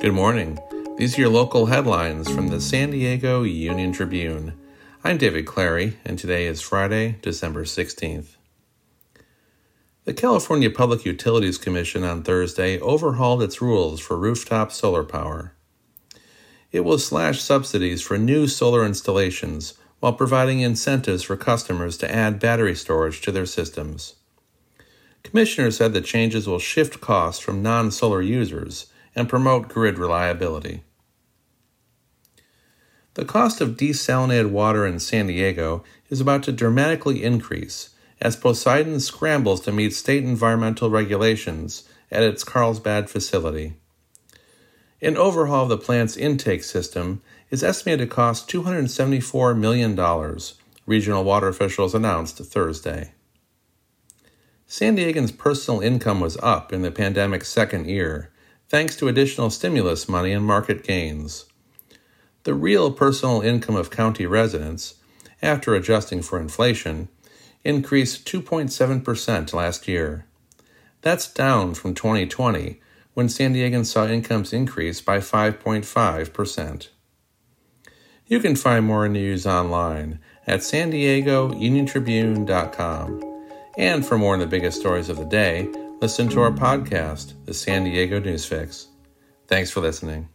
Good morning. These are your local headlines from the San Diego Union Tribune. I'm David Clary, and today is Friday, December 16th. The California Public Utilities Commission on Thursday overhauled its rules for rooftop solar power. It will slash subsidies for new solar installations while providing incentives for customers to add battery storage to their systems. Commissioners said the changes will shift costs from non solar users and promote grid reliability. The cost of desalinated water in San Diego is about to dramatically increase as Poseidon scrambles to meet state environmental regulations at its Carlsbad facility. An overhaul of the plant's intake system is estimated to cost $274 million, regional water officials announced Thursday. San Diegans' personal income was up in the pandemic's second year, thanks to additional stimulus money and market gains. The real personal income of county residents, after adjusting for inflation, increased 2.7% last year. That's down from 2020, when San Diegans saw incomes increase by 5.5%. You can find more news online at san diego union tribune.com. And for more on the biggest stories of the day, listen to our podcast, the San Diego News Fix. Thanks for listening.